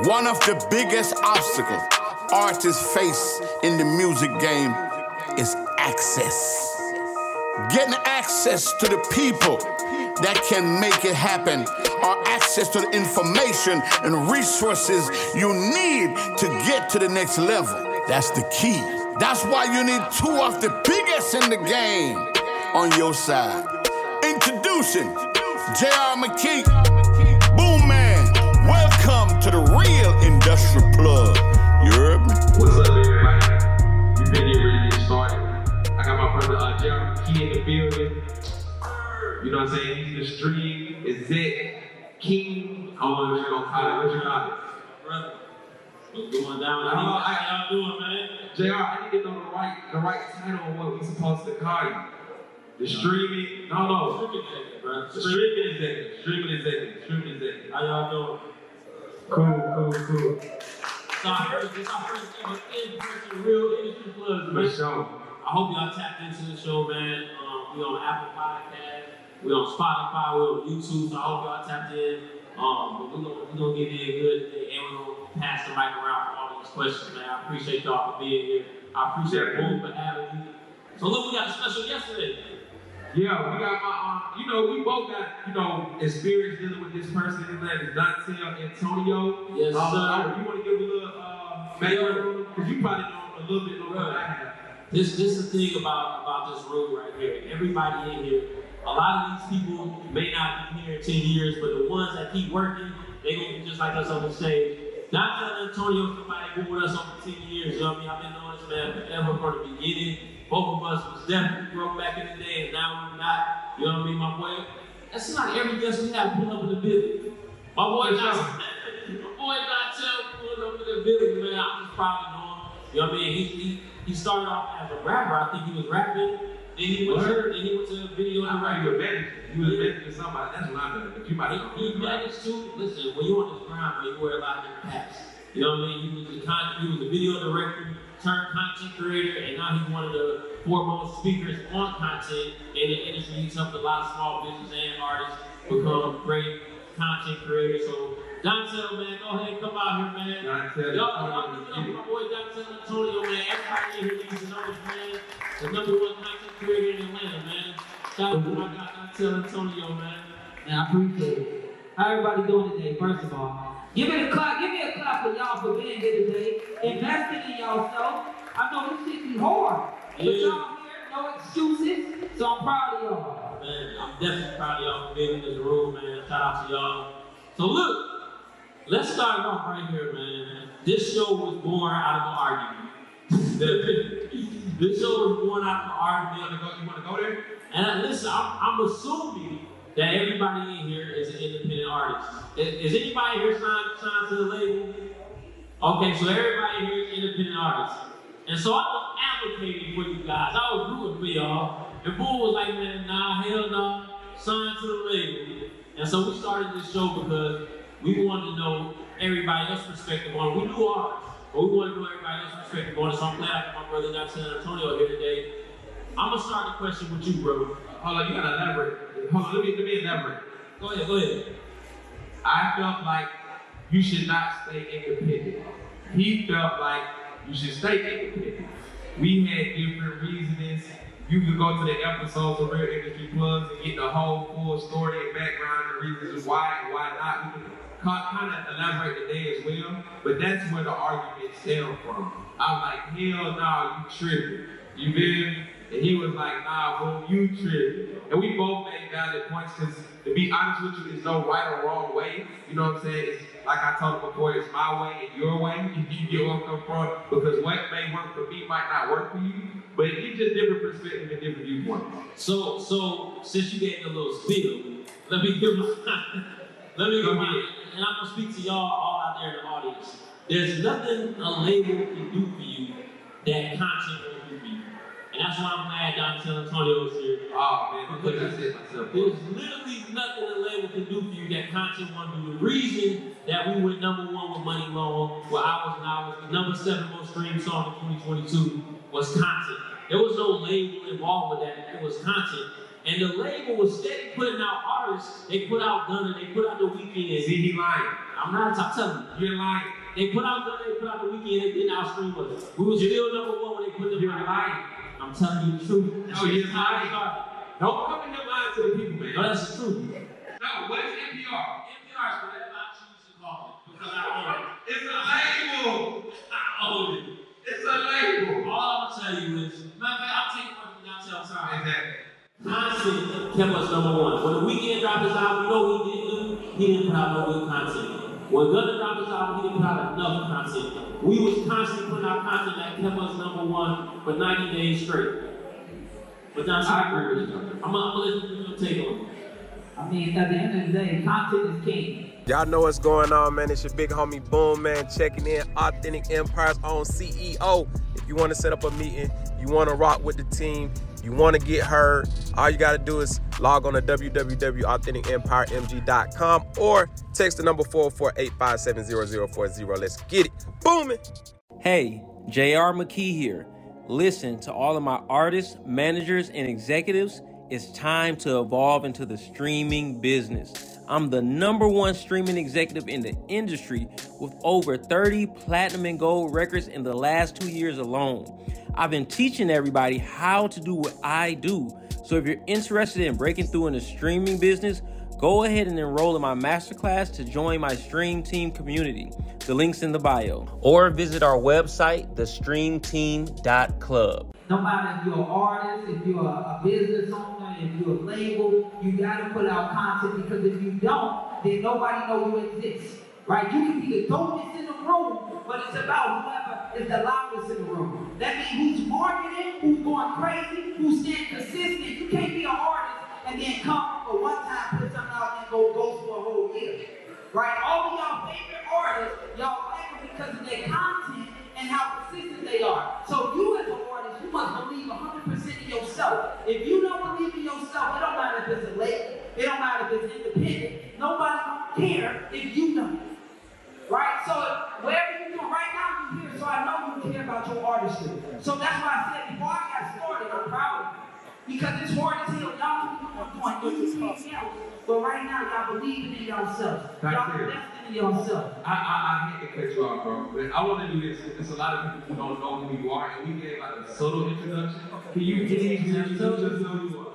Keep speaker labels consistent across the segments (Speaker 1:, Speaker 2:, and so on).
Speaker 1: One of the biggest obstacles artists face in the music game is access. Getting access to the people that can make it happen, or access to the information and resources you need to get to the next level. That's the key. That's why you need two of the biggest in the game on your side. Introducing J.R. McKee, Boom Man. Welcome to the real industrial plug. You heard me?
Speaker 2: What's up, everybody? We been here ready to get started. I got my brother uh, J.R. McKee in the building. You know what I'm saying? He's the stream exec king. I don't know what you're gonna call it. What you call it?
Speaker 3: Brother, what's going down?
Speaker 2: I don't know, I-
Speaker 3: How y'all doing, man?
Speaker 2: Jr. I need to know the right the right title of what we supposed to call you. The streaming. No, no.
Speaker 3: Streaming executive, bro.
Speaker 2: The streaming executive. Streaming executive. Streaming executive.
Speaker 3: How y'all doing?
Speaker 2: Cool, cool, cool.
Speaker 3: It's our first, it's our first ever in-person real industry plugs,
Speaker 2: For sure.
Speaker 3: I hope y'all tapped into the show, man. Um, we on Apple Podcast, we on Spotify, we on YouTube, so I hope y'all tapped in. Um, but we're gonna, we gonna get in good today, and we're gonna pass the mic around for all these questions, man. I appreciate y'all for being here. I appreciate
Speaker 2: Yeah.
Speaker 3: Boom for having me. So look, we got a special yesterday.
Speaker 2: Yeah, we got my, um, you know, we both got, you know, experience dealing with this person. His name is Dontell Antonio.
Speaker 3: Yes,
Speaker 2: um,
Speaker 3: sir.
Speaker 2: You want to give a little uh, background? Because you probably know a little bit more than I have.
Speaker 3: This this is the thing about about this room right here. Everybody in here, a lot of these people may not be here in 10 years, but the ones that keep working, they gonna be just like us on the stage. Dontell Antonio somebody been with us over 10 years, you know what I mean? I've been knowing this man forever from the beginning. Both of us was definitely broke back in the day, and now we're not. You know what I mean, my boy? That's not every guest we have pull up in the building. My boy
Speaker 2: For
Speaker 3: not
Speaker 2: sure.
Speaker 3: my boy not pulling up in the building, man. I'm just proud of him. You know what I mean? He, he, he started off as a rapper. I think he was rapping. Then he went to, then he went to a video
Speaker 2: I
Speaker 3: and
Speaker 2: thought
Speaker 3: rap.
Speaker 2: you were managing. You was managing somebody. That's what I know. But you might have
Speaker 3: He, he managed to listen. When you on this grind, man, you wear a lot of different hats. You know what I mean? He was a con, he was a video director, turned content creator, and now he's one of the foremost speakers on content in the industry. He's helped a lot of small business and artists become great content creators. So Dontell, man, go ahead, and come out here, man.
Speaker 2: Dontell
Speaker 3: Y'all, y'all give it up for my boy Dontell Antonio, man. Everybody in here needs to know this man. The number one content creator in Atlanta, man. Shout out to my guy Dontell Antonio, man.
Speaker 4: Man, I appreciate it. How everybody doing today, first of all? Give me a clap, give me a clap for y'all for being here today. Investing in yourself. I know this shit be hard. But y'all here, no excuses. So I'm proud of y'all.
Speaker 3: Man, I'm definitely proud of y'all for being in this room, man. Shout out to y'all. So look, let's start off right here, man. This show was born out of an argument. this show was born out of an argument.
Speaker 2: You want to go? You want to go there?
Speaker 3: And uh, listen, I'm, I'm assuming that everybody in here is an independent artist. Is, is anybody here signed, signed to the label? Okay, so everybody here is independent artists. And so I was advocating for you guys. I was rooting for y'all. And Boom was like, man, nah, hell no, sign to the label. And so we started this show because we wanted to know everybody else's perspective on it. We knew ours, but we wanted to know everybody else's perspective on it. So I'm glad I got my brother Dontell Antonio here today. I'm gonna start the question with you, bro.
Speaker 2: Hold on, you gotta elaborate. On, let me let me elaborate.
Speaker 3: Go ahead, go ahead.
Speaker 2: I felt like you should not stay independent. He felt like you should stay independent. We had different reasonings. You could go to the episodes of Real Industry Plugs and get the whole full story and background and reasons why and why not. We can kind of elaborate today as well, but that's where the argument stemmed from. I was like, hell no, you tripping. You feel? And he was like, nah, boom, you tripping. And we both made valid points because to be honest with you, there's no right or wrong way. You know what I'm saying? It's like I told him before, it's my way and your way. You get where I'm coming from. Because what may work for me might not work for you. But it's just different perspective and different viewpoints.
Speaker 3: So, so since you gave the little spiel, let me give my, let me give my, and I'm gonna speak to y'all all out there in the audience. There's nothing a label can do for you that content won't do for you, and that's why I'm glad Dontell Antonio is here.
Speaker 2: Oh man, look I said myself.
Speaker 3: There's literally nothing the label can do for you that content won't do. The reason that we went number one with Muni Long, where I was and was the number seven most streamed song in 2022 was content. There was no label involved with that. It was content. And the label was steady putting out artists. They put out Gunna, they put out The Weeknd.
Speaker 2: See, he lying.
Speaker 3: I'm not I'm telling you.
Speaker 2: You're lying.
Speaker 3: They put out Gunna, they put out The Weeknd, they didn't outstream us. We was still number one when they put them
Speaker 2: You're
Speaker 3: out.
Speaker 2: lying.
Speaker 3: I'm telling you the truth.
Speaker 2: No, you're
Speaker 3: It's time to
Speaker 2: lying. Don't come in here lying to the people, man.
Speaker 3: No, that's the truth.
Speaker 2: No, what is NPR?
Speaker 3: NPR is whatever I choose to call it because I own it.
Speaker 2: It's a label.
Speaker 3: I own it.
Speaker 2: It's a label.
Speaker 3: All I'm gonna tell you is, matter of fact, I'll take one from downtown sorry.
Speaker 2: Exactly.
Speaker 3: Content kept us number one. When the Weeknd dropped his album, you know what he didn't do? He didn't put out no good content. When Gunna dropped his album, he didn't put out enough content. We was constantly putting out content that kept us number one for 90 days straight. But that's
Speaker 4: I
Speaker 3: how
Speaker 4: agree with you.
Speaker 3: I'm gonna, I'm gonna let you take on. it.
Speaker 4: I mean, at the end of the day, content is king.
Speaker 5: Y'all know what's going on, man. It's your big homie Boom Man checking in. Authentic Empire's own CEO. If you want to set up a meeting, you want to rock with the team, you want to get heard, all you got to do is log on to www.authenticempiremg.com or text the number 448-570-0040. Let's get it. Booming.
Speaker 6: Hey, JR McKee here. Listen to all of my artists, managers, and executives. It's time to evolve into the streaming business. I'm the number one streaming executive in the industry with over 30 platinum and gold records in the last two years alone. I've been teaching everybody how to do what I do. So if you're interested in breaking through in the streaming business, go ahead and enroll in my masterclass to join my Stream Team community. The link's in the bio. Or visit our website, thestreamteam.club.
Speaker 4: No matter if you're an artist, if you're a, business owner, if you're a label, you gotta put out content because if you don't, then nobody know you exist. Right? You can be the dopest in the room, but it's about whoever is the loudest in the room. That means who's marketing, who's going crazy, who's staying consistent. You can't be an artist and then come for one time, put something out, and go go for a whole year. Right? All of y'all favorite artists, y'all them because of their content and how consistent they are. So you as an artist, you must believe 100% in yourself. If you don't believe in yourself, it don't matter if it's a label, it don't matter if it's independent. Nobody don't care if you don't. Right? So wherever you do right now, you here. So I know you care about your artistry. So that's why I said before I got started, I'm proud of you. Because it's hard as hell. Y'all people doing anything else. But right now, y'all believing in yourselves.
Speaker 2: That's
Speaker 4: Y'all
Speaker 2: it.
Speaker 4: Yourself.
Speaker 2: I, I, I hate to cut you off, bro, but I want to do this. There's a lot of people who don't know who you are, and we gave like a subtle introduction. Can you please introduce yourself to who you are?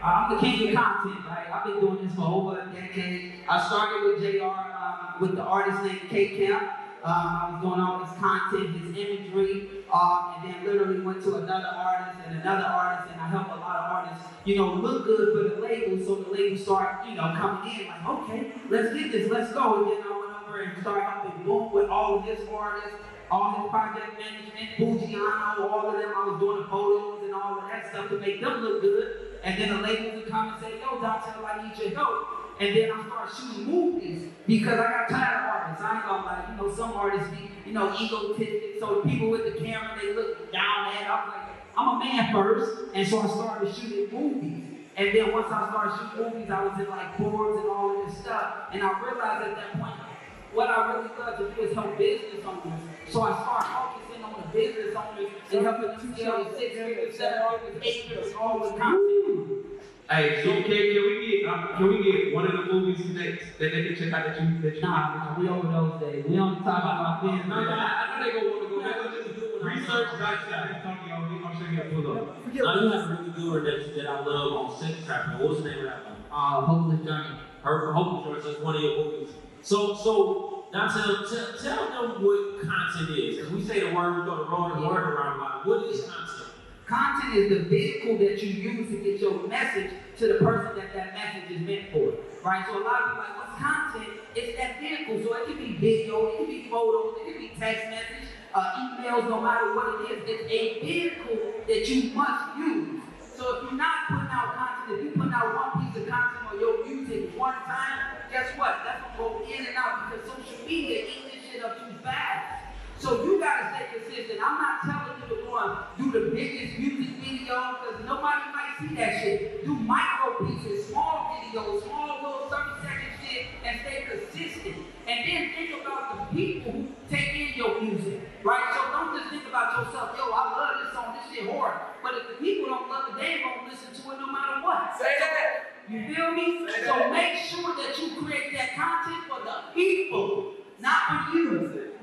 Speaker 4: I'm the king of content, right? I've been doing this for over a decade. I started with JR um, with the artist named K Camp. Um, I was doing all his content, his imagery, um, and then literally went to another artist and another artist, and I helped a lot of artists, you know, look good for the label. So the label start, you know, coming in like, okay, let's get this, let's go. And then I over and started helping Boom with all of his artists, all his project management, Bugiano, all of them. I was doing the photos and all of that stuff to make them look good. And then the label would come and say, yo, Dontell, I need your help. And then I started shooting movies because I got tired of artists. I ain't gonna lie, you know, some artists be, you know, egotistic. So people with the camera, they look down at. I'm like, I'm a man first. And so I started shooting movies. And then once I started shooting movies, I was in like boards and all of this stuff. And I realized at that point, what I really love to do is help business owners. So I started focusing on the business owners and helping them sell six figures, seven figures, eight figures, all with content.
Speaker 2: Hey, so can, can we get um, can we get one of the movies that that they can check out that you that you
Speaker 4: Nah, nah, we over those days. We only talk about business.
Speaker 2: No, no, I, I know they gonna want to go back. but Just research dissect Tokyo. I'm sure you'll pull up.
Speaker 3: Now you have a really good one that, that I love on Sex Trafficking. What was the name of that one?
Speaker 4: Uh, hopeless journey.
Speaker 3: Her Hope George, that's one of your movies. So, so now tell, tell, tell them what content is. Because we say the word, we go to roll the word around a lot. What is content?
Speaker 4: Content is the vehicle that you use to get your message to the person that that message is meant for. Right? So a lot of people like, what's content? It's that vehicle. So it can be video, it can be photos, it can be text message, uh, emails, no matter what it is. It's a vehicle that you must use. So if you're not putting out content, if you're putting out one piece of content on your music one time, guess what? That's gonna go in and out because social media eat this shit up too fast. So you gotta stay consistent. I'm not telling you to go and do the biggest music video because nobody might see that shit. Do micro pieces, small videos, small little 30 second shit, and stay consistent. And then think about the people who take in your music, right? So don't just think about yourself, yo, I love this song, this shit hard. But if the people don't love it, they ain't gonna listen to it no matter what. Say that. You feel me? So make sure that you create that content for the people, not for you.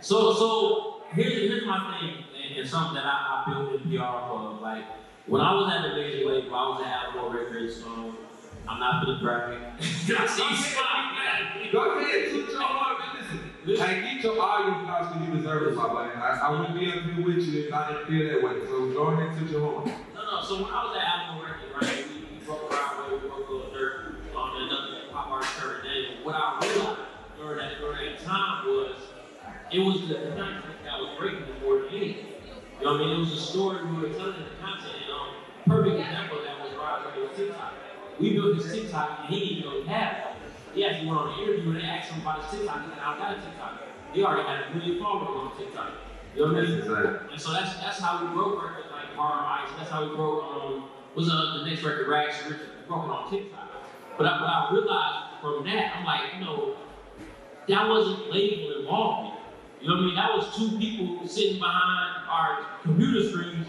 Speaker 3: So, so here's, here's my thing, and, and something that I, I built in PR for. Like, when I was at the major label, I was at Alamo Records, so I'm not for the brag. I see you smiling.
Speaker 2: Go ahead, shoot your heart. Listen, hey, get your all your flowers because you deserve it, my boy. I, I wouldn't be up here with you if I didn't feel that way. So go ahead and your horn.
Speaker 3: No, no. So when I was at Alamo Records, right, we, we broke around we broke a little dirt um, on another pop art shirt. And what I realized during that during that time was it was the content that was breaking more than anything. You know what I mean? It was a story we were telling We built his TikTok and he didn't know he had it. He actually went on an interview and they asked him about his TikTok. He said, I got a TikTok. He already had a million followers on TikTok. You know what I mean?
Speaker 2: Exactly.
Speaker 3: And so that's that's how we broke records like Hard Ice. That's how we broke um was uh, the next record Rags to Riches. We broke it on TikTok. But I, but I realized from that, I'm like, you know, that wasn't label involvement. You know what I mean? That was two people sitting behind our computer screens,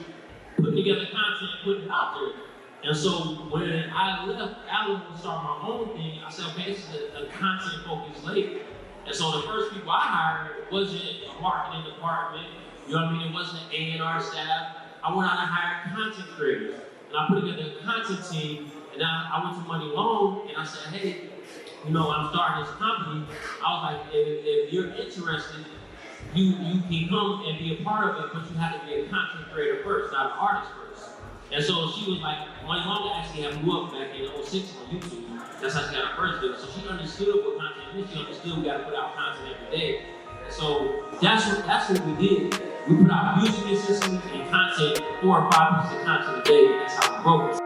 Speaker 3: putting together content, putting it out there. And so when I left Alamo to start my own thing, I said, okay, this is a, a content focused label. And so the first people I hired wasn't a marketing department, you know what I mean? It wasn't an A&R staff. I went out and hired content creators. And I put together a content team, and I, I went to Muni Long, and I said, hey, you know, I'm starting this company. I was like, if, if you're interested, you you can come and be a part of it, but you have to be a content creator first, not an artist first. And so she was like, Muni Long actually had up back in 06 on YouTube. That's how she got her first video. So she understood what content is. She understood we got to put out content every day. And so that's what that's what we did. We put out music consistently and content, four or five pieces of content a day. That's how we broke it.